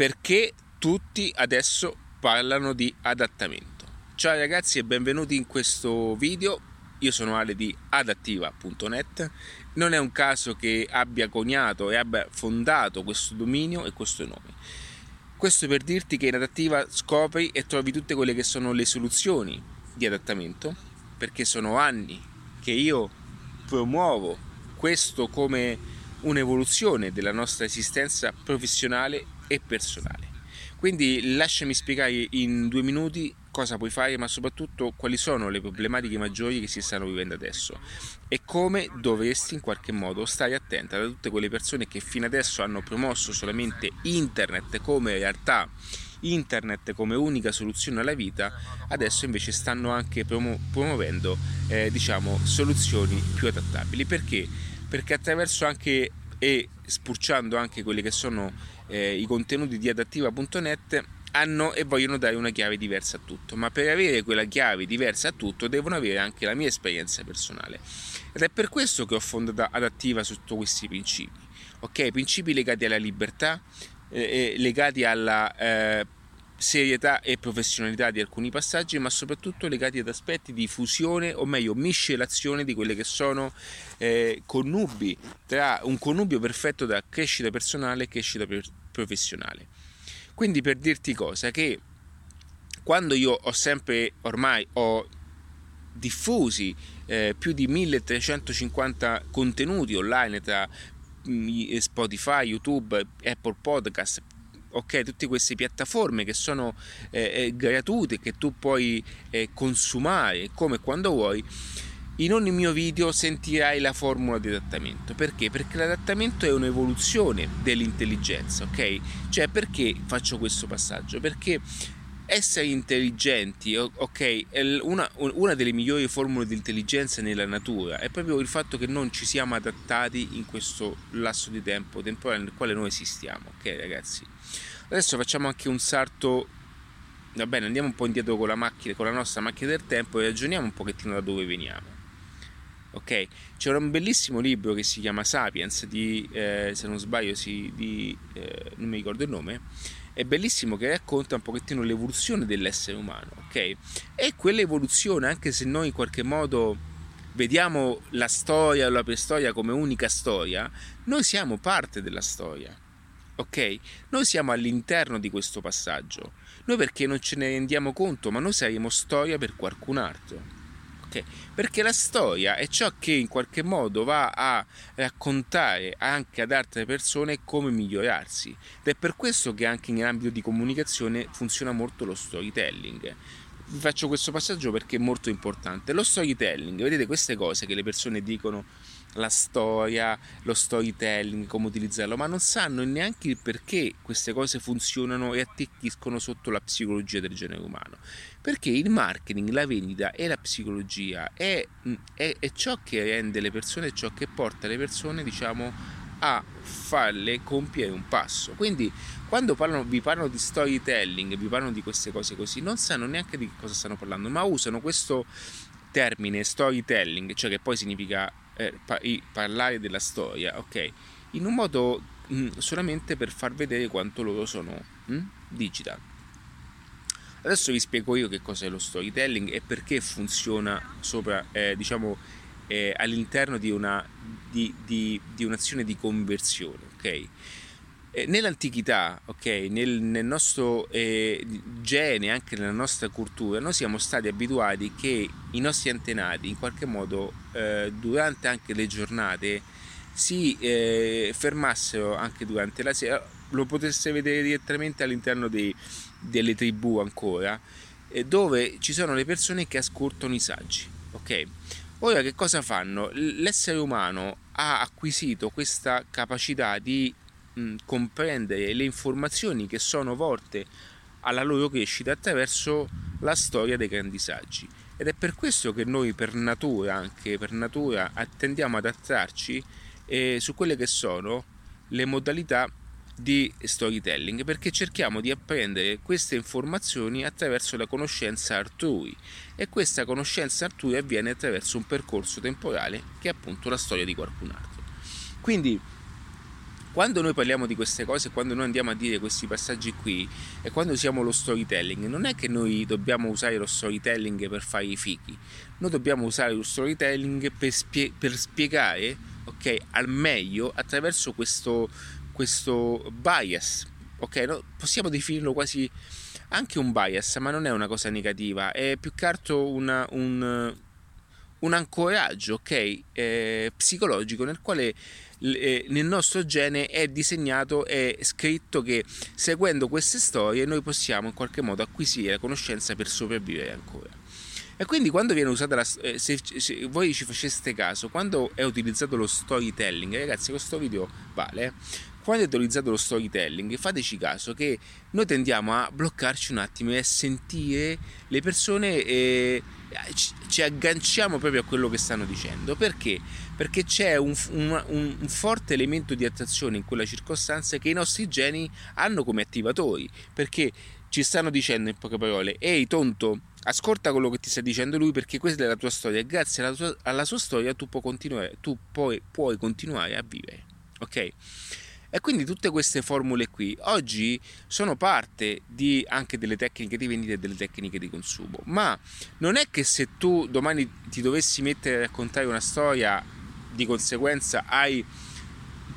perché tutti adesso parlano di adattamento. Ciao ragazzi e benvenuti in questo video. Io sono Ale di adattiva.net. Non è un caso che abbia coniato e abbia fondato questo dominio e questo nome. Questo per dirti che in adattiva scopri e trovi tutte quelle che sono le soluzioni di adattamento, perché sono anni che io promuovo questo come un'evoluzione della nostra esistenza professionale e personale. Quindi lasciami spiegare in due minuti cosa puoi fare, ma soprattutto quali sono le problematiche maggiori che si stanno vivendo adesso e come dovresti in qualche modo stare attenta da tutte quelle persone che fino adesso hanno promosso solamente internet come realtà internet come unica soluzione alla vita, adesso invece stanno anche promu- promuovendo eh, diciamo, soluzioni più adattabili. Perché? Perché attraverso anche e spurciando anche quelli che sono eh, i contenuti di adattiva.net hanno e vogliono dare una chiave diversa a tutto, ma per avere quella chiave diversa a tutto devono avere anche la mia esperienza personale. Ed è per questo che ho fondato Adattiva sotto questi principi. Ok, principi legati alla libertà, eh, legati alla eh, serietà e professionalità di alcuni passaggi, ma soprattutto legati ad aspetti di fusione o meglio miscelazione di quelle che sono eh, connubi tra un connubio perfetto tra crescita personale e crescita professionale. Quindi per dirti cosa che quando io ho sempre ormai ho diffusi eh, più di 1350 contenuti online tra mm, Spotify, YouTube, Apple Podcast, ok, tutte queste piattaforme che sono eh, eh, gratuite, che tu puoi eh, consumare come quando vuoi, in ogni mio video sentirai la formula di adattamento. Perché? Perché l'adattamento è un'evoluzione dell'intelligenza, ok? Cioè perché faccio questo passaggio? Perché essere intelligenti, ok, una, una, delle migliori formule di intelligenza nella natura è proprio il fatto che non ci siamo adattati in questo lasso di tempo temporale nel quale noi esistiamo, ok ragazzi? Adesso facciamo anche un salto, va bene, andiamo un po' indietro con la macchina, con la nostra macchina del tempo e ragioniamo un pochettino da dove veniamo. Ok, c'era un bellissimo libro che si chiama Sapiens, di, eh, se non sbaglio, sì, di, eh, non mi ricordo il nome, è bellissimo che racconta un pochettino l'evoluzione dell'essere umano, ok? E quell'evoluzione, anche se noi in qualche modo vediamo la storia o la preistoria come unica storia, noi siamo parte della storia, ok? Noi siamo all'interno di questo passaggio, noi perché non ce ne rendiamo conto, ma noi saremo storia per qualcun altro. Okay? Perché la storia è ciò che in qualche modo va a raccontare anche ad altre persone come migliorarsi ed è per questo che anche in ambito di comunicazione funziona molto lo storytelling. Vi faccio questo passaggio perché è molto importante. Lo storytelling, vedete queste cose che le persone dicono la storia, lo storytelling, come utilizzarlo, ma non sanno neanche il perché queste cose funzionano e attecchiscono sotto la psicologia del genere umano. Perché il marketing, la vendita e la psicologia è, è, è ciò che rende le persone, ciò che porta le persone, diciamo, a farle compiere un passo. Quindi quando parlano, vi parlano di storytelling, vi parlano di queste cose così, non sanno neanche di cosa stanno parlando, ma usano questo termine storytelling, cioè che poi significa eh, pa- parlare della storia, ok? In un modo mm, solamente per far vedere quanto loro sono mm, digital. Adesso vi spiego io che cos'è lo storytelling e perché funziona sopra, eh, diciamo, eh, all'interno di, una, di, di, di un'azione di conversione, ok? Eh, nell'antichità, ok, nel, nel nostro eh, gene, anche nella nostra cultura, noi siamo stati abituati che i nostri antenati in qualche modo eh, durante anche le giornate si eh, fermassero anche durante la sera, lo potesse vedere direttamente all'interno dei, delle tribù ancora, eh, dove ci sono le persone che ascoltano i saggi, ok? Ora che cosa fanno? L'essere umano ha acquisito questa capacità di mh, comprendere le informazioni che sono volte alla loro crescita attraverso la storia dei grandi saggi. Ed è per questo che noi per natura, anche per natura, tendiamo ad attrarci eh, su quelle che sono le modalità di storytelling perché cerchiamo di apprendere queste informazioni attraverso la conoscenza altrui e questa conoscenza altrui avviene attraverso un percorso temporale che è appunto la storia di qualcun altro. Quindi quando noi parliamo di queste cose, quando noi andiamo a dire questi passaggi qui, e quando usiamo lo storytelling, non è che noi dobbiamo usare lo storytelling per fare i fichi, noi dobbiamo usare lo storytelling per, spie- per spiegare ok, al meglio attraverso questo, questo bias. Ok, no? possiamo definirlo quasi anche un bias, ma non è una cosa negativa, è più che altro una, un, un ancoraggio ok, eh, psicologico nel quale nel nostro gene è disegnato, è scritto che seguendo queste storie noi possiamo in qualche modo acquisire conoscenza per sopravvivere ancora. E quindi quando viene usata la... Eh, se, se, voi ci faceste caso, quando è utilizzato lo storytelling, ragazzi questo video vale, quando è utilizzato lo storytelling, fateci caso che noi tendiamo a bloccarci un attimo e a sentire le persone e ci agganciamo proprio a quello che stanno dicendo. Perché? Perché c'è un, un, un forte elemento di attrazione in quella circostanza che i nostri geni hanno come attivatori. Perché ci stanno dicendo in poche parole, ehi tonto, ascolta quello che ti sta dicendo lui perché questa è la tua storia e grazie alla, tua, alla sua storia tu, puoi continuare, tu puoi, puoi continuare a vivere. Ok? E quindi tutte queste formule qui oggi sono parte di, anche delle tecniche di vendita e delle tecniche di consumo. Ma non è che se tu domani ti dovessi mettere a raccontare una storia, di conseguenza hai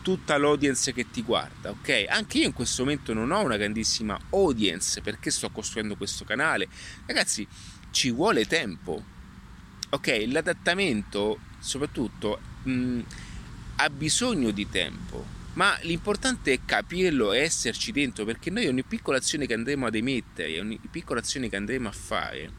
tutta l'audience che ti guarda, ok? Anche io in questo momento non ho una grandissima audience perché sto costruendo questo canale. Ragazzi, ci vuole tempo. Ok, l'adattamento soprattutto mh, ha bisogno di tempo, ma l'importante è capirlo e esserci dentro perché noi ogni piccola azione che andremo ad emettere, ogni piccola azione che andremo a fare,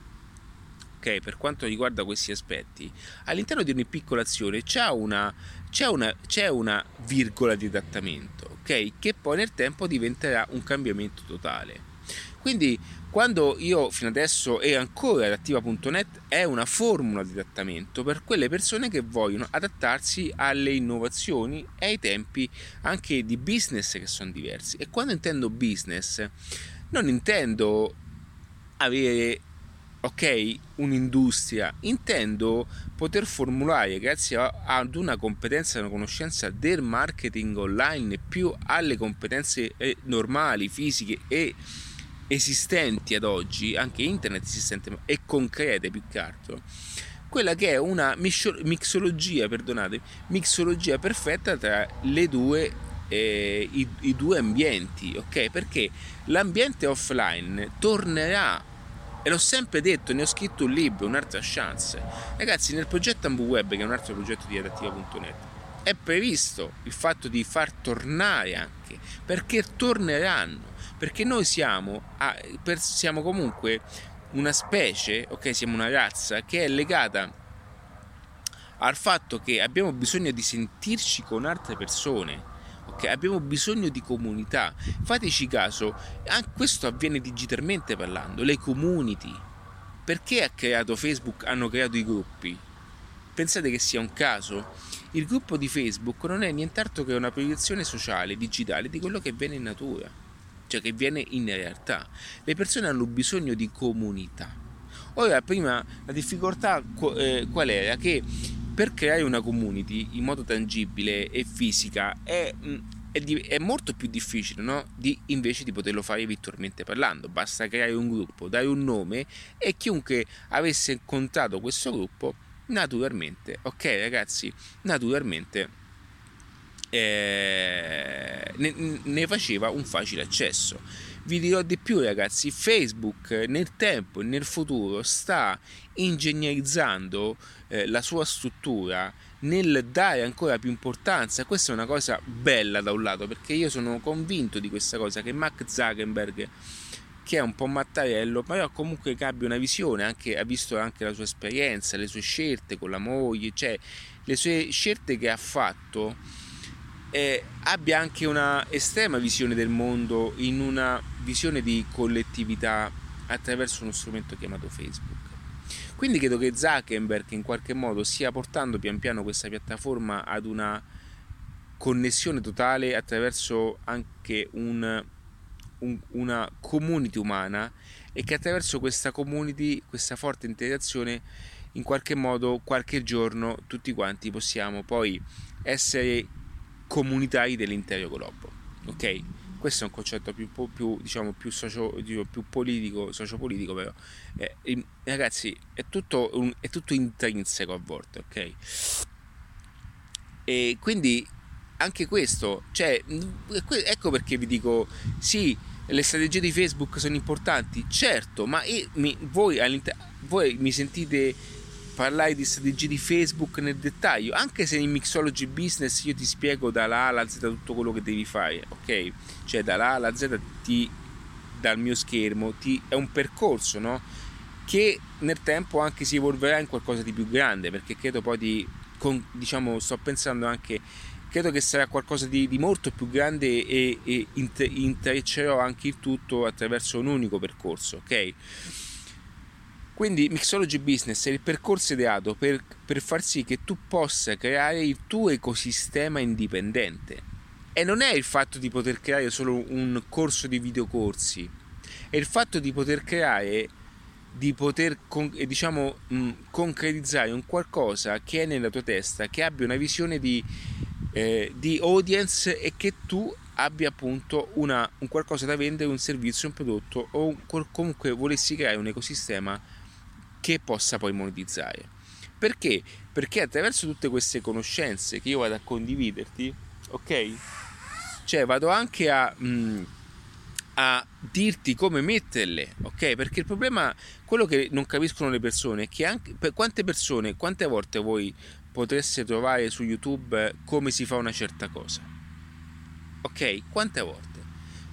ok, per quanto riguarda questi aspetti, all'interno di ogni piccola azione c'è una, c'è una, c'è una virgola di adattamento, ok, che poi nel tempo diventerà un cambiamento totale. Quindi quando io fino adesso e ancora adattiva.net è una formula di adattamento per quelle persone che vogliono adattarsi alle innovazioni e ai tempi anche di business che sono diversi. E quando intendo business non intendo avere ok, un'industria, intendo poter formulare grazie ad una competenza e una conoscenza del marketing online più alle competenze eh, normali, fisiche e esistenti ad oggi, anche internet esistente e concrete più che altro, quella che è una mixologia, perdonate, mixologia perfetta tra le due, eh, i, i due ambienti, ok? Perché l'ambiente offline tornerà e l'ho sempre detto, ne ho scritto un libro, un'altra chance. Ragazzi, nel progetto AmbuWeb, che è un altro progetto di adattiva.net, è previsto il fatto di far tornare anche, perché torneranno, perché noi siamo, a, per, siamo comunque una specie, ok, siamo una razza che è legata al fatto che abbiamo bisogno di sentirci con altre persone ok? Abbiamo bisogno di comunità. Fateci caso, questo avviene digitalmente parlando, le community. Perché ha creato Facebook, hanno creato i gruppi? Pensate che sia un caso? Il gruppo di Facebook non è nient'altro che una proiezione sociale, digitale di quello che avviene in natura, cioè che avviene in realtà. Le persone hanno bisogno di comunità. Ora, prima la difficoltà eh, qual era? Che per creare una community in modo tangibile e fisica è, mm, è, è molto più difficile no? di, invece di poterlo fare virtualmente parlando. Basta creare un gruppo, dare un nome e chiunque avesse incontrato questo gruppo, naturalmente, ok ragazzi, naturalmente eh, ne, ne faceva un facile accesso vi dirò di più ragazzi, Facebook nel tempo e nel futuro sta ingegnerizzando eh, la sua struttura nel dare ancora più importanza. Questa è una cosa bella da un lato perché io sono convinto di questa cosa che Mark Zuckerberg che è un po' mattarello, però comunque che abbia una visione, anche, ha visto anche la sua esperienza, le sue scelte con la moglie, cioè le sue scelte che ha fatto eh, abbia anche una estrema visione del mondo in una visione di collettività attraverso uno strumento chiamato Facebook. Quindi credo che Zuckerberg in qualche modo stia portando pian piano questa piattaforma ad una connessione totale attraverso anche un, un, una community umana e che attraverso questa community, questa forte interazione, in qualche modo qualche giorno tutti quanti possiamo poi essere comunitari dell'intero globo. Ok? Questo è un concetto più, più diciamo, più, socio, più politico, sociopolitico, però. Eh, ragazzi, è tutto, un, è tutto intrinseco a volte, ok? E quindi anche questo, cioè, ecco perché vi dico, sì, le strategie di Facebook sono importanti, certo, ma mi, voi, voi mi sentite parlare di strategie di Facebook nel dettaglio, anche se in Mixology Business io ti spiego dalla A alla Z tutto quello che devi fare, ok? Cioè dalla A alla Z ti, dal mio schermo ti, è un percorso, no? Che nel tempo anche si evolverà in qualcosa di più grande, perché credo poi di, con, diciamo, sto pensando anche credo che sarà qualcosa di, di molto più grande e, e intreccerò anche il tutto attraverso un unico percorso, ok? Quindi Mixology Business è il percorso ideato per, per far sì che tu possa creare il tuo ecosistema indipendente. E non è il fatto di poter creare solo un corso di videocorsi, è il fatto di poter creare, di poter diciamo, concretizzare un qualcosa che è nella tua testa, che abbia una visione di, eh, di audience e che tu abbia appunto una, un qualcosa da vendere, un servizio, un prodotto o un, comunque volessi creare un ecosistema che possa poi monetizzare. Perché? Perché attraverso tutte queste conoscenze che io vado a condividerti, ok? Cioè vado anche a, mh, mm, a dirti come metterle, ok? Perché il problema, quello che non capiscono le persone è che anche per quante persone, quante volte voi potreste trovare su YouTube come si fa una certa cosa. Ok? Quante volte?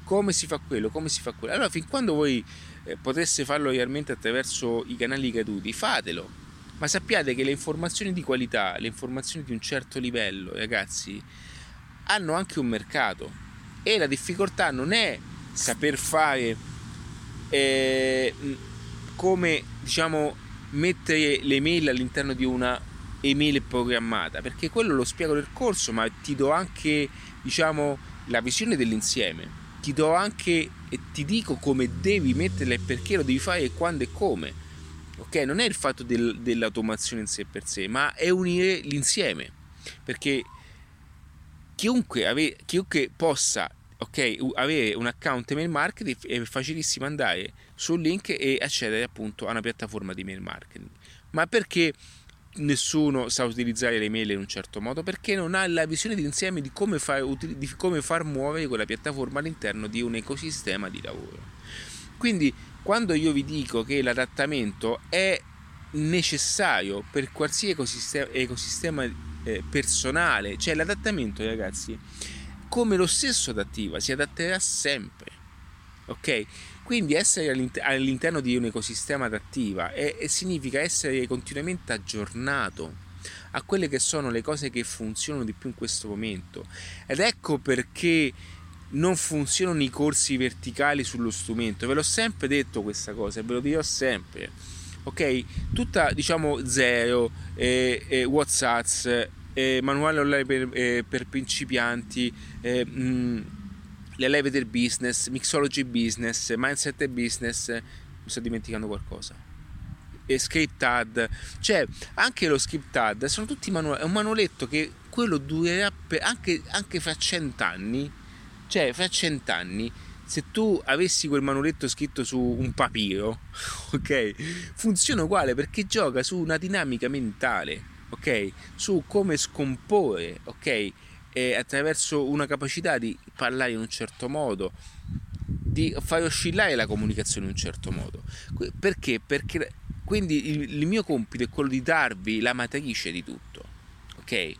Come si fa quello, come si fa quello. Allora, fin quando voi eh, farlo realmente attraverso i canali caduti, fatelo. Ma sappiate che le informazioni di qualità, le informazioni di un certo livello, ragazzi, hanno anche un mercato. E la difficoltà non è saper fare eh, come diciamo mettere le mail all'interno di una email programmata perché quello lo spiego nel corso ma ti do anche diciamo la visione dell'insieme ti do anche e ti dico come devi metterla e perché lo devi fare e quando e come. Ok? Non è il fatto del, dell'automazione in sé per sé, ma è unire l'insieme. Perché chiunque, ave, chiunque possa okay, avere un account email marketing è facilissimo andare sul link e accedere appunto a una piattaforma di email marketing. Ma perché nessuno sa utilizzare le mail in un certo modo perché non ha la visione d'insieme di come, far, di come far muovere quella piattaforma all'interno di un ecosistema di lavoro. Quindi quando io vi dico che l'adattamento è necessario per qualsiasi ecosistema, ecosistema eh, personale, cioè l'adattamento ragazzi, come lo stesso adattiva, si adatterà sempre. Ok? Quindi essere all'interno di un ecosistema adattiva è, è, significa essere continuamente aggiornato a quelle che sono le cose che funzionano di più in questo momento. Ed ecco perché non funzionano i corsi verticali sullo strumento. Ve l'ho sempre detto questa cosa e ve lo dirò sempre. Ok? Tutta diciamo zero, eh, eh, WhatsApp, eh, manuale online per, eh, per principianti. Mh, le leve del business, mixology business, mindset business, mi sto dimenticando qualcosa. E script ad, cioè anche lo script ad sono tutti manuali, è un manualetto che quello durerà per, anche, anche fra cent'anni, cioè fra cent'anni se tu avessi quel manualetto scritto su un papiro, ok? Funziona uguale perché gioca su una dinamica mentale, ok? Su come scomporre, ok? E attraverso una capacità di parlare in un certo modo, di fare oscillare la comunicazione in un certo modo. Perché? Perché quindi il, il mio compito è quello di darvi la matrice di tutto, ok?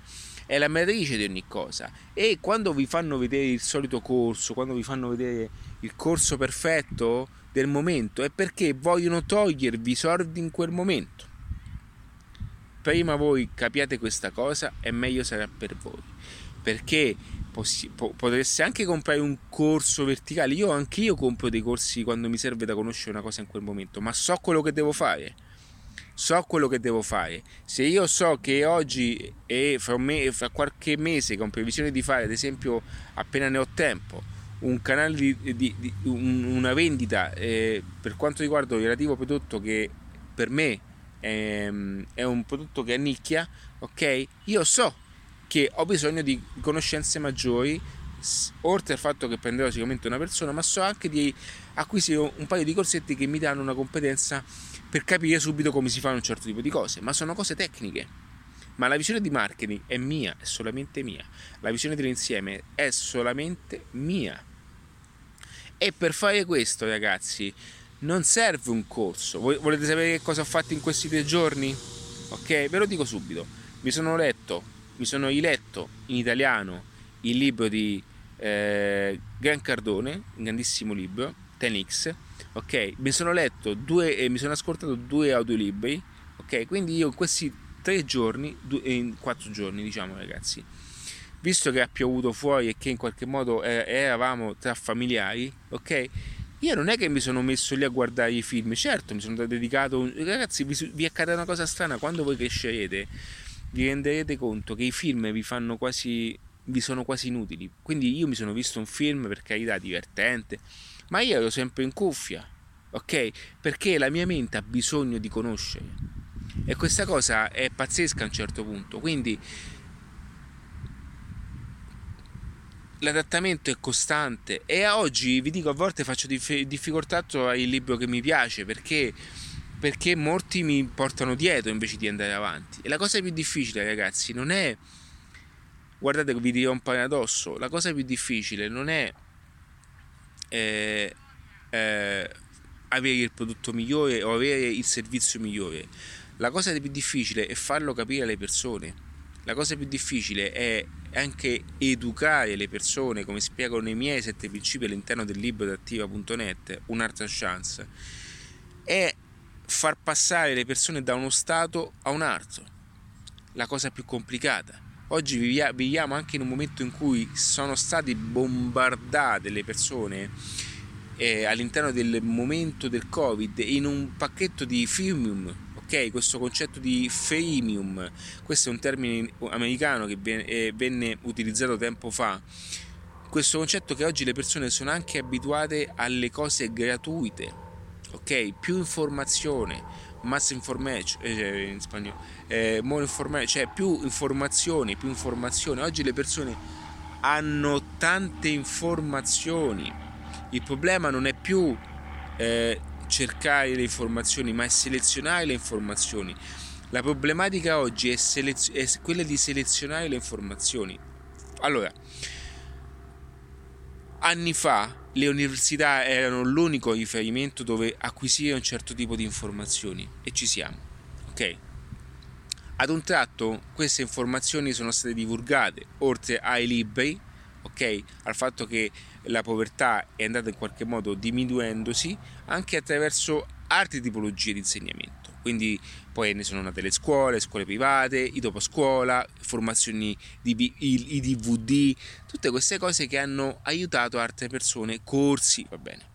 È la matrice di ogni cosa. E quando vi fanno vedere il solito corso, quando vi fanno vedere il corso perfetto del momento, è perché vogliono togliervi i soldi in quel momento. Prima voi capiate questa cosa e meglio sarà per voi perché possi- po- potreste anche comprare un corso verticale. Io anche io compro dei corsi quando mi serve da conoscere una cosa in quel momento, ma so quello che devo fare. So quello che devo fare. Se io so che oggi e fra, me, fra qualche mese con previsione di fare, ad esempio, appena ne ho tempo, un canale di, di, di un, una vendita eh, per quanto riguarda il relativo prodotto che per me è, è un prodotto che è nicchia, ok? Io so perché ho bisogno di conoscenze maggiori oltre al fatto che prenderò sicuramente una persona ma so anche di acquisire un paio di corsetti che mi danno una competenza per capire subito come si fa un certo tipo di cose ma sono cose tecniche ma la visione di marketing è mia, è solamente mia. La visione dell'insieme è solamente mia. E per fare questo, ragazzi, non serve un corso. Volete sapere che cosa ho fatto in questi tre giorni? Ok, ve lo dico subito. Mi sono letto, mi sono riletto in italiano il libro di eh, Gran Cardone, un grandissimo libro, 10x. Ok, mi sono letto due e mi sono ascoltato due audiolibri. Ok, quindi io in questi tre giorni, in quattro giorni diciamo ragazzi, visto che ha piovuto fuori e che in qualche modo eh, eravamo tra familiari, ok? Io non è che mi sono messo lì a guardare i film, certo mi sono dedicato, ragazzi vi, vi accade una cosa strana, quando voi crescerete vi renderete conto che i film vi fanno quasi, vi sono quasi inutili, quindi io mi sono visto un film per carità divertente, ma io ero sempre in cuffia, ok? Perché la mia mente ha bisogno di conoscere e questa cosa è pazzesca a un certo punto. Quindi l'adattamento è costante e oggi vi dico a volte faccio dif- difficoltà a trovare il libro che mi piace perché, perché molti mi portano dietro invece di andare avanti. E la cosa più difficile, ragazzi, non è guardate vi dirò un paradosso, la cosa più difficile non è eh, eh, avere il prodotto migliore o avere il servizio migliore la cosa più difficile è farlo capire alle persone. La cosa più difficile è anche educare le persone, come spiego nei miei sette principi all'interno del libro di attiva.net, un'altra chance, è far passare le persone da uno stato a un altro. La cosa più complicata. Oggi viviamo anche in un momento in cui sono state bombardate le persone eh, all'interno del momento del Covid in un pacchetto di freemium ok? Questo concetto di freemium, questo è un termine americano che eh, venne utilizzato tempo fa. Questo concetto che oggi le persone sono anche abituate alle cose gratuite, ok? Più informazione, mass information, eh, in spagnolo, eh, more information, cioè più informazioni, più informazioni. Oggi le persone hanno tante informazioni. Il problema non è più eh, cercare le informazioni, ma è selezionare le informazioni. La problematica oggi è, selezio- è quella di selezionare le informazioni. Allora, anni fa le università erano l'unico riferimento dove acquisire un certo tipo di informazioni e ci siamo. Ok? Ad un tratto queste informazioni sono state divulgate oltre ai libri, ok? Al fatto che la povertà è andata in qualche modo diminuendosi anche attraverso altre tipologie di insegnamento. Quindi poi ne sono nate le scuole, scuole private, i dopo scuola, formazioni di i, DVD, tutte queste cose che hanno aiutato altre persone, corsi, va bene.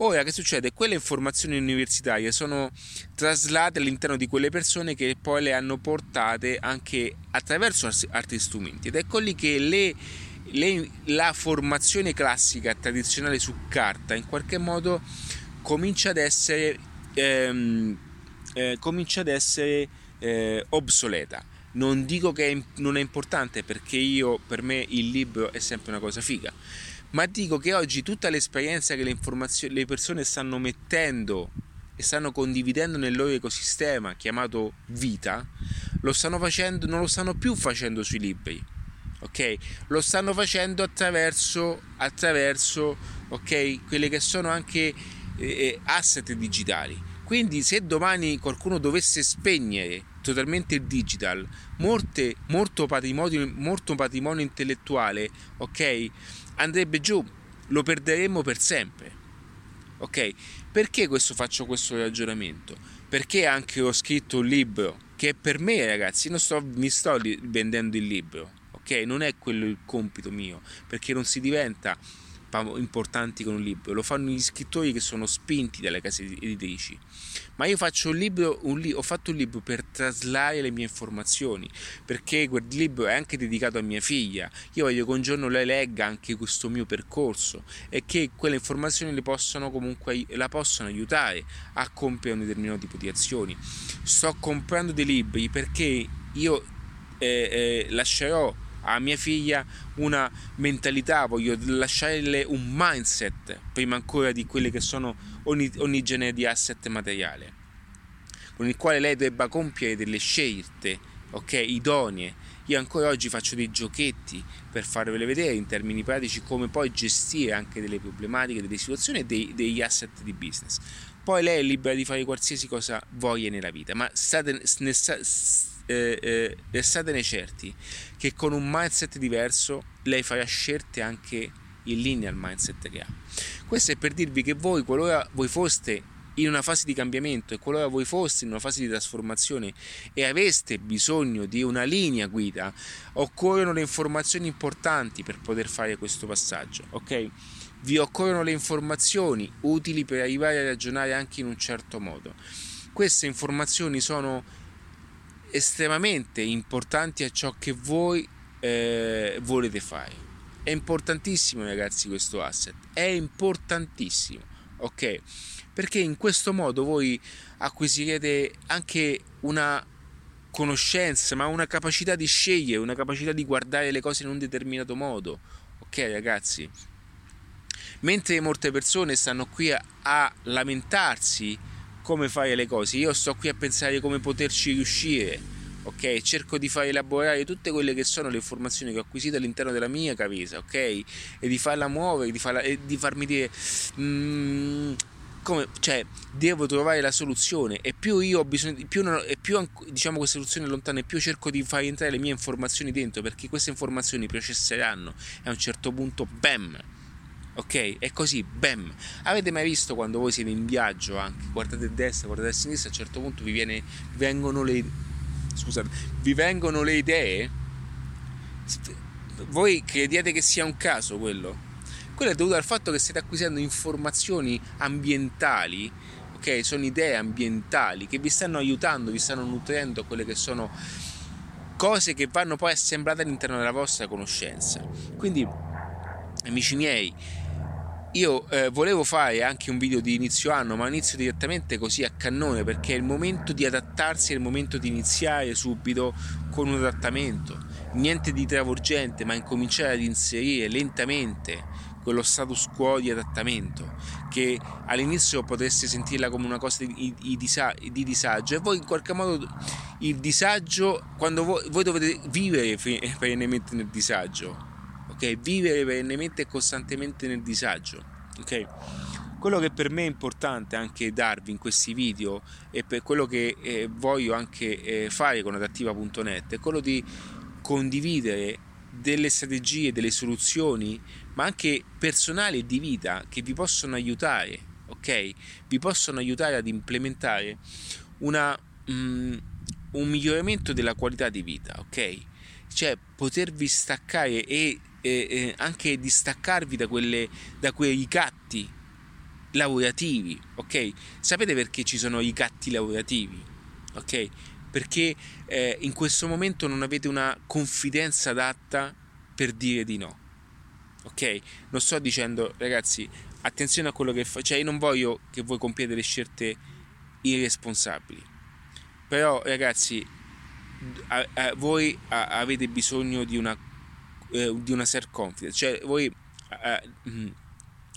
Ora che succede? Quelle informazioni universitarie sono traslate all'interno di quelle persone che poi le hanno portate anche attraverso altri strumenti ed ecco lì che le le, la formazione classica tradizionale su carta in qualche modo comincia ad essere, ehm, eh, comincia ad essere eh, obsoleta. Non dico che è, non è importante perché io, per me il libro è sempre una cosa figa, ma dico che oggi tutta l'esperienza che le, le persone stanno mettendo e stanno condividendo nel loro ecosistema chiamato vita, lo stanno facendo, non lo stanno più facendo sui libri ok? Lo stanno facendo attraverso, attraverso ok? Quelli che sono anche eh, eh, asset digitali. Quindi se domani qualcuno dovesse spegnere totalmente il digital, molte, molto, patrimonio, molto patrimonio intellettuale, ok? Andrebbe giù, lo perderemmo per sempre. Ok? Perché questo faccio questo ragionamento? Perché anche ho scritto un libro che per me, ragazzi, non sto, mi sto vendendo il libro, ok? Non è quello il compito mio, perché non si diventa importanti con un libro, lo fanno gli scrittori che sono spinti dalle case editrici. Ma io faccio un libro, un li- ho fatto un libro per traslare le mie informazioni, perché quel libro è anche dedicato a mia figlia. Io voglio che un giorno lei legga anche questo mio percorso e che quelle informazioni le possano comunque la possano aiutare a compiere un determinato tipo di azioni. Sto comprando dei libri perché io eh, eh, lascerò a mia figlia una mentalità, voglio lasciarle un mindset prima ancora di quelle che sono ogni, ogni genere di asset materiale, con il quale lei debba compiere delle scelte, ok, idonee. Io ancora oggi faccio dei giochetti per farvele vedere in termini pratici come poi gestire anche delle problematiche, delle situazioni e dei, degli asset di business. Poi lei è libera di fare qualsiasi cosa voglia nella vita, ma state, ne, eh, eh, statene certi che con un mindset diverso lei farà scelte anche in linea al mindset che ha. Questo è per dirvi che voi, qualora voi foste in una fase di cambiamento e qualora voi foste in una fase di trasformazione e aveste bisogno di una linea guida, occorrono le informazioni importanti per poter fare questo passaggio, ok? Vi occorrono le informazioni utili per arrivare a ragionare anche in un certo modo. Queste informazioni sono estremamente importanti a ciò che voi eh, volete fare. È importantissimo ragazzi questo asset, è importantissimo, ok? Perché in questo modo voi acquisirete anche una conoscenza, ma una capacità di scegliere, una capacità di guardare le cose in un determinato modo, ok ragazzi? Mentre molte persone stanno qui a, a lamentarsi come fare le cose, io sto qui a pensare come poterci riuscire, ok? Cerco di far elaborare tutte quelle che sono le informazioni che ho acquisito all'interno della mia cabeza, ok? E di farla muovere, di farla, e di farmi dire... Mm, come, cioè, devo trovare la soluzione e più io ho bisogno più, non, e più diciamo questa soluzione è lontana e più cerco di far entrare le mie informazioni dentro perché queste informazioni processeranno e a un certo punto bam ok? È così, bam. Avete mai visto quando voi siete in viaggio anche, guardate a destra, guardate a sinistra, a un certo punto vi, viene, vengono le scusate, vi vengono le idee? Voi crediate che sia un caso quello? Quello è dovuto al fatto che state acquisendo informazioni ambientali, ok? Sono idee ambientali che vi stanno aiutando, vi stanno nutrendo quelle che sono cose che vanno poi assemblate all'interno della vostra conoscenza. Quindi, amici miei, io eh, volevo fare anche un video di inizio anno, ma inizio direttamente così a cannone perché è il momento di adattarsi, è il momento di iniziare subito con un adattamento. Niente di travolgente, ma incominciare ad inserire lentamente quello status quo di adattamento che all'inizio potreste sentirla come una cosa di, di, di disagio e voi in qualche modo il disagio quando voi, voi dovete vivere perennemente nel disagio ok? Vivere perennemente e costantemente nel disagio, ok? Quello che per me è importante anche darvi in questi video e per quello che eh, voglio anche eh, fare con adattiva.net è quello di condividere delle strategie, delle soluzioni, ma anche personali e di vita che vi possono aiutare, ok? Vi possono aiutare ad implementare una, mm, un miglioramento della qualità di vita, ok? Cioè potervi staccare e e, e anche distaccarvi da, quelle, da quei ricatti lavorativi, ok? Sapete perché ci sono i ricatti lavorativi, ok? Perché eh, in questo momento non avete una confidenza adatta per dire di no, ok? Non sto dicendo, ragazzi, attenzione a quello che fa, cioè io non voglio che voi compiate le scelte irresponsabili, però ragazzi, a, a, voi a, avete bisogno di una eh, di una self confidence, cioè voi, eh, mm,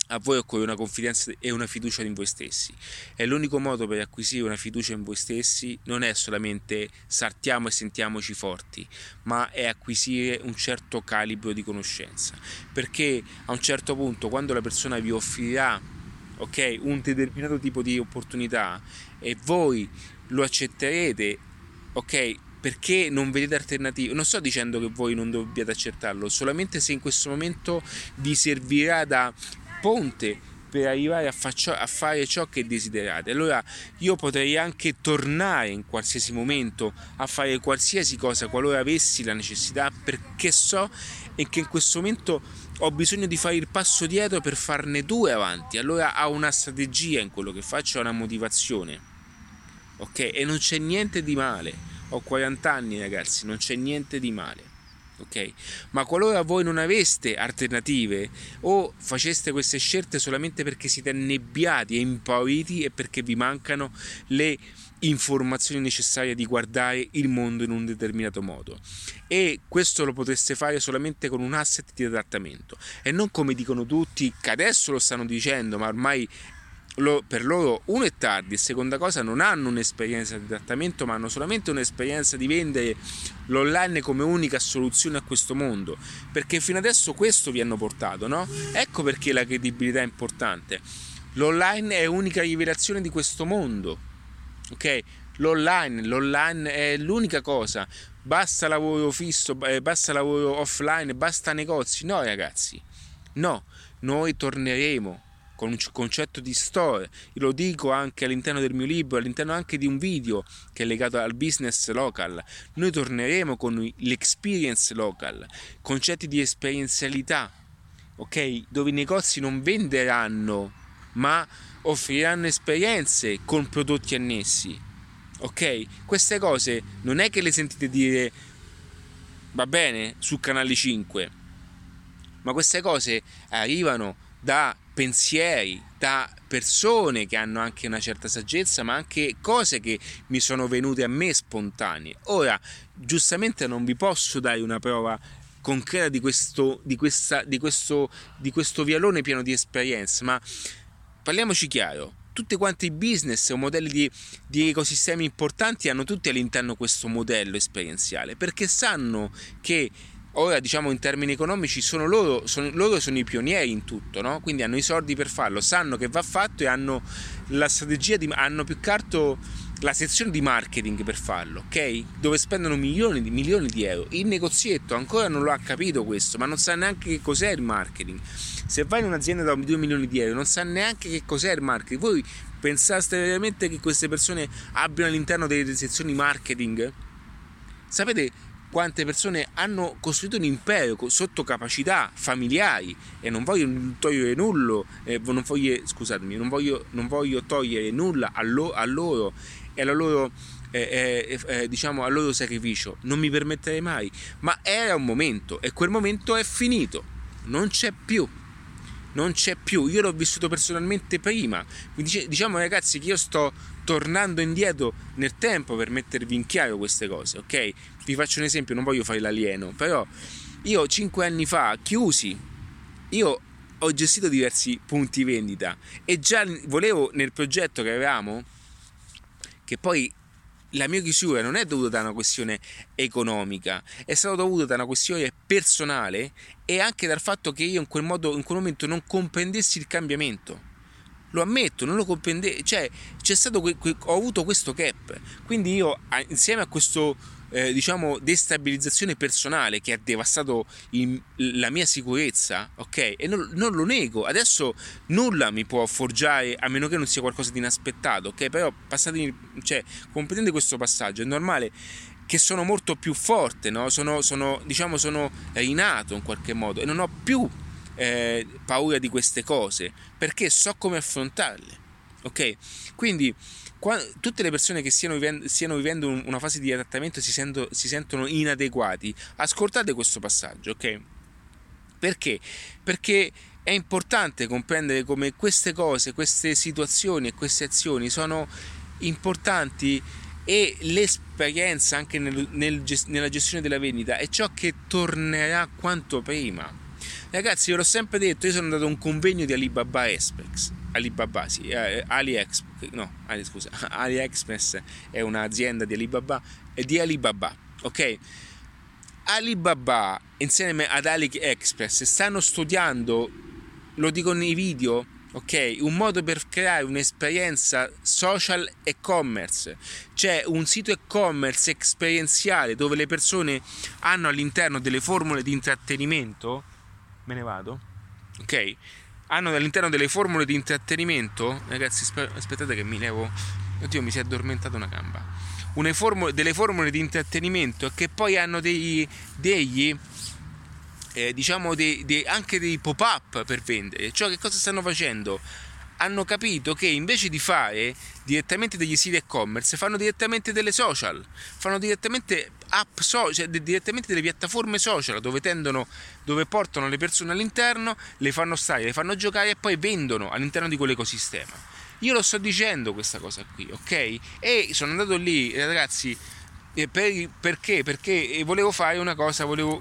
a voi occorre una confidenza e una fiducia in voi stessi. E l'unico modo per acquisire una fiducia in voi stessi non è solamente sartiamo e sentiamoci forti, ma è acquisire un certo calibro di conoscenza, perché a un certo punto quando la persona vi offrirà ok, un determinato tipo di opportunità e voi lo accetterete, ok, perché non vedete alternative. Non sto dicendo che voi non dobbiate accettarlo, solamente se in questo momento vi servirà da ponte per arrivare a, faccio, a, fare ciò che desiderate. Allora io potrei anche tornare in qualsiasi momento a fare qualsiasi cosa qualora avessi la necessità perché so e che in questo momento ho bisogno di fare il passo dietro per farne due avanti. Allora ho una strategia in quello che faccio, ho una motivazione. Ok? E non c'è niente di male ho 40 anni ragazzi, non c'è niente di male. ok? Ma qualora voi non aveste alternative o faceste queste scelte solamente perché siete annebbiati e impauriti e perché vi mancano le informazioni necessarie di guardare il mondo in un determinato modo e questo lo potreste fare solamente con un asset di adattamento e non come dicono tutti che adesso lo stanno dicendo ma ormai lo, per loro uno è tardi e seconda cosa non hanno un'esperienza di trattamento ma hanno solamente un'esperienza di vendere l'online come unica soluzione a questo mondo. Perché fino adesso questo vi hanno portato no? ecco perché la credibilità è importante. L'online è unica rivelazione di questo mondo ok? L'online l'online è l'unica cosa. Basta lavoro fisso eh, basta lavoro offline basta negozi. No ragazzi no. Noi torneremo con un concetto di store. Io lo dico anche all'interno del mio libro, all'interno anche di un video che è legato al business local. Noi torneremo con l'experience local, concetti di esperienzialità, ok? Dove i negozi non venderanno, ma offriranno esperienze con prodotti annessi. Ok? Queste cose non è che le sentite dire va bene su canale 5, ma queste cose arrivano da pensieri, da persone che hanno anche una certa saggezza, ma anche cose che mi sono venute a me spontanee. Ora, giustamente non vi posso dare una prova concreta di questo, di questa, di questo, di questo vialone pieno di esperienza, ma parliamoci chiaro. Tutti quanti i business o modelli di, di ecosistemi importanti hanno tutti all'interno questo modello esperienziale perché sanno che ora diciamo in termini economici sono loro, sono, loro sono i pionieri in tutto, no? quindi hanno i soldi per farlo, sanno che va fatto e hanno la strategia, di, hanno più che altro la sezione di marketing per farlo, ok? Dove spendono milioni di, milioni di euro. Il negozietto ancora non lo ha capito questo, ma non sa neanche che cos'è il marketing. Se vai in un'azienda da 2 milioni di euro, non sa neanche che cos'è il marketing. Voi pensaste veramente che queste persone abbiano all'interno delle sezioni marketing? Sapete quante persone hanno costruito un impero sotto capacità familiari. E non voglio togliere nulla, eh, non voglio, scusatemi, non voglio, non voglio togliere nulla a, lo, a loro e alla loro, eh, eh, eh, diciamo, al loro sacrificio, non mi permetterei mai, ma era un momento e quel momento è finito, non c'è più non c'è più. Io l'ho vissuto personalmente prima. Quindi diciamo ragazzi che io sto tornando indietro nel tempo per mettervi in chiaro queste cose, ok? Vi faccio un esempio, non voglio fare l'alieno, però io cinque anni fa, chiusi, io ho gestito diversi punti vendita e già volevo nel progetto che avevamo, che poi la mia chiusura non è dovuta da una questione economica, è stata dovuta da una questione personale e anche dal fatto che io in quel, modo, in quel momento non comprendessi il cambiamento. Lo ammetto, non lo comprendevo, cioè que- que- ho avuto questo gap. Quindi io insieme a questo eh, diciamo, destabilizzazione personale che ha devastato il, la mia sicurezza, ok? E non, non, lo nego, adesso nulla mi può forgiare a meno che non sia qualcosa di inaspettato, ok? Però passatemi, cioè, comprendendo questo passaggio, è normale che sono molto più forte, no? Sono, sono, diciamo, sono rinato in qualche modo e non ho più eh, paura di queste cose perché so come affrontarle, ok? Quindi tutte le persone che stiano vivendo, stiano vivendo una fase di adattamento si, sento, si sentono inadeguati, ascoltate questo passaggio, ok? Perché? Perché è importante comprendere come queste cose, queste situazioni e queste azioni sono importanti e l'esperienza anche nel, nel, nella gestione della vendita è ciò che tornerà quanto prima. Ragazzi, io l'ho sempre detto, io sono andato a un convegno di Alibaba Express Alibaba, sì, eh, AliExpress, no, Ali, scusa, AliExpress è un'azienda di Alibaba, è di Alibaba, ok? Alibaba insieme ad AliExpress stanno studiando, lo dico nei video, ok? Un modo per creare un'esperienza social e-commerce. C'è un sito e-commerce esperienziale dove le persone hanno all'interno delle formule di intrattenimento. Me ne vado? Ok? Hanno all'interno delle formule di intrattenimento, ragazzi aspettate che mi levo, oddio mi si è addormentata una gamba, formule, delle formule di intrattenimento che poi hanno dei, degli, eh, diciamo dei, dei, anche dei pop-up per vendere, cioè che cosa stanno facendo? Hanno capito che invece di fare direttamente degli siti e-commerce, fanno direttamente delle social, fanno direttamente app social, cioè direttamente delle piattaforme social dove tendono, dove portano le persone all'interno, le fanno stare, le fanno giocare e poi vendono all'interno di quell'ecosistema. Io lo sto dicendo questa cosa qui, ok? E sono andato lì, ragazzi, per, perché? Perché volevo fare una cosa, volevo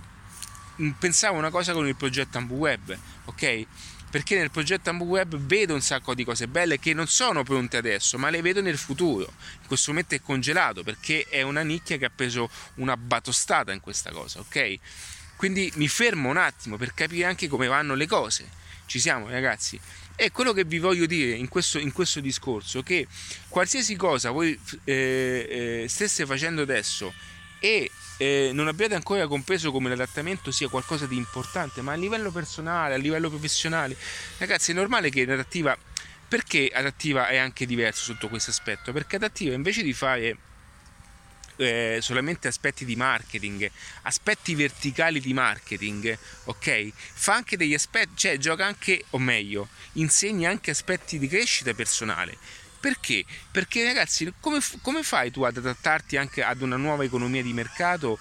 mm, pensavo una cosa con il progetto Ambu Web, ok? Perché nel progetto Ambu Web vedo un sacco di cose belle che non sono pronte adesso, ma le vedo nel futuro. In questo momento è congelato perché è una nicchia che ha preso una batostata in questa cosa, ok? Quindi mi fermo un attimo per capire anche come vanno le cose. Ci siamo, ragazzi? E quello che vi voglio dire in questo, in questo discorso, che qualsiasi cosa voi eh, eh, stesse facendo adesso e eh, non abbiate ancora compreso come l'adattamento sia qualcosa di importante, ma a livello personale, a livello professionale, ragazzi è normale che l'adattiva, perché adattiva è anche diverso sotto questo aspetto? Perché adattiva invece di fare eh, solamente aspetti di marketing, aspetti verticali di marketing, ok? Fa anche degli aspetti, cioè gioca anche, o meglio, insegna anche aspetti di crescita personale. Perché? Perché ragazzi, come, come, fai tu ad adattarti anche ad una nuova economia di mercato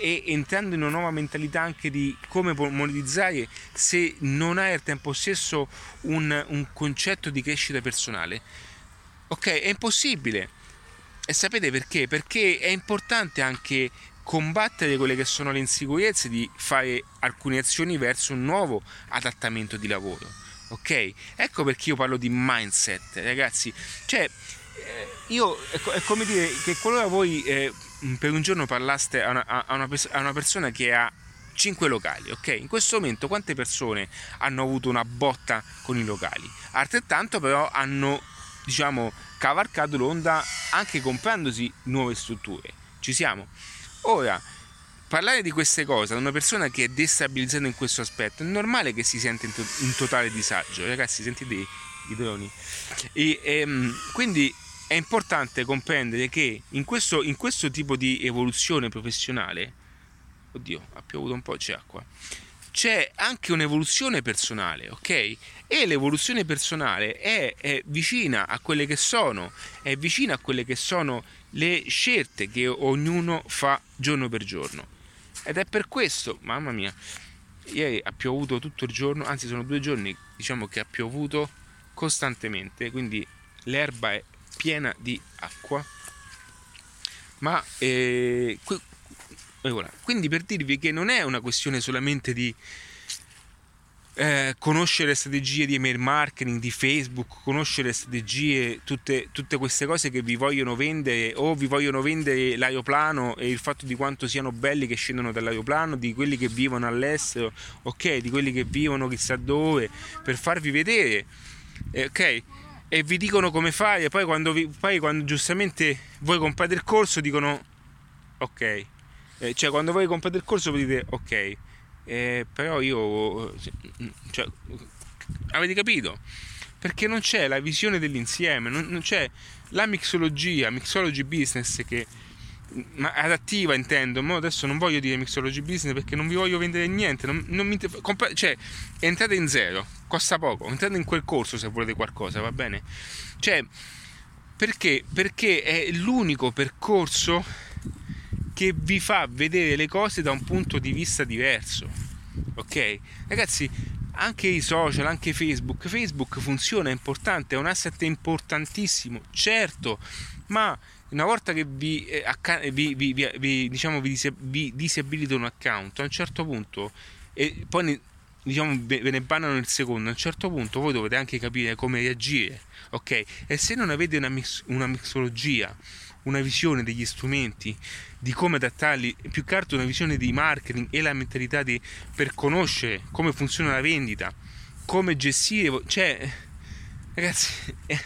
e entrando in una nuova mentalità anche di come monetizzare se non hai al tempo stesso un, un concetto di crescita personale? Ok, è impossibile. E sapete perché? Perché è importante anche combattere quelle che sono le insicurezze di fare alcune azioni verso un nuovo adattamento di lavoro. Ok? Ecco perché io parlo di mindset, ragazzi. Cioè, eh, io è come dire che qualora voi eh, per un giorno parlaste a una, a, una, a una persona che ha 5 locali, ok? In questo momento quante persone hanno avuto una botta con i locali? Altrettanto però hanno, diciamo, cavalcato l'onda anche comprandosi nuove strutture. Ci siamo? Ora, parlare di queste cose ad una persona che è destabilizzata in questo aspetto è normale che si sente in, to- in totale disagio. Ragazzi, sentite i, i droni. E, ehm, quindi è importante comprendere che in questo, in questo tipo di evoluzione professionale, oddio, ha piovuto un po', c'è acqua c'è anche un'evoluzione personale, ok? E l'evoluzione personale è, è, vicina a quelle che sono, è vicina a quelle che sono le scelte che ognuno fa giorno per giorno. Ed è per questo, mamma mia, ieri ha piovuto tutto il giorno, anzi sono due giorni, diciamo che ha piovuto costantemente, quindi l'erba è piena di acqua. Ma eh, quindi per dirvi che non è una questione solamente di eh, conoscere strategie di email marketing, di Facebook, conoscere strategie, tutte, tutte, queste cose che vi vogliono vendere o vi vogliono vendere l'aeroplano e il fatto di quanto siano belli che scendono dall'aeroplano, di quelli che vivono all'estero, ok, di quelli che vivono chissà dove, per farvi vedere, eh, ok? E vi dicono come fare, e poi quando, vi, poi quando giustamente voi comprate il corso dicono ok? Eh, cioè, quando voi comprate il corso vi dite ok, eh, però io... Cioè, avete capito? Perché non c'è la visione dell'insieme, non, non c'è la mixologia, mixology business che ma adattiva intendo, ma adesso non voglio dire mixology business perché non vi voglio vendere niente, non, non mi, compa- cioè entrate in zero, costa poco, entrate in quel corso se volete qualcosa, va bene? Cioè, perché? Perché è l'unico percorso che vi fa vedere le cose da un punto di vista diverso. Ok? Ragazzi, anche i social, anche Facebook, Facebook funziona, è importante, è un asset importantissimo, certo, ma una volta che vi, eh, vi, vi, vi diciamo, disabilita un account, a un certo punto, e poi ne, diciamo, ve ne bannano il secondo, a un certo punto voi dovete anche capire come reagire, ok? E se non avete una, mix, una mixologia, una visione degli strumenti, di come adattarli, più che altro una visione di marketing e la mentalità di, per conoscere come funziona la vendita, come gestire, cioè ragazzi, eh,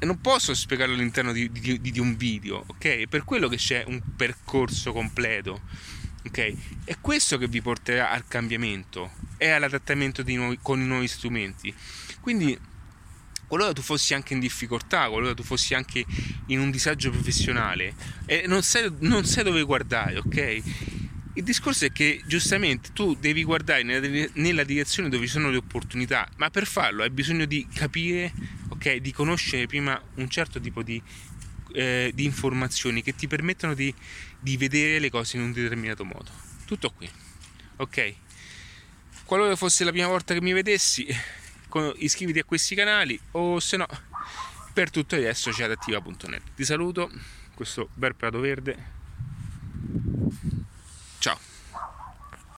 non posso spiegarlo all'interno di, di, di, un video, ok? Per quello che c'è un percorso completo, ok? È questo che vi porterà al cambiamento e all'adattamento nuovi, con i nuovi strumenti. Quindi qualora tu fossi anche in difficoltà, qualora tu fossi anche in un disagio professionale e non sai, non sai dove guardare, ok? Il discorso è che giustamente tu devi guardare nella, nella direzione dove ci sono le opportunità, ma per farlo hai bisogno di capire, ok, di conoscere prima un certo tipo di, eh, di informazioni che ti permettono di, di vedere le cose in un determinato modo. Tutto qui, ok? Qualora fosse la prima volta che mi vedessi, iscriviti a questi canali o se no per tutto adesso c'è adattiva.net. Ti saluto, questo bel prato verde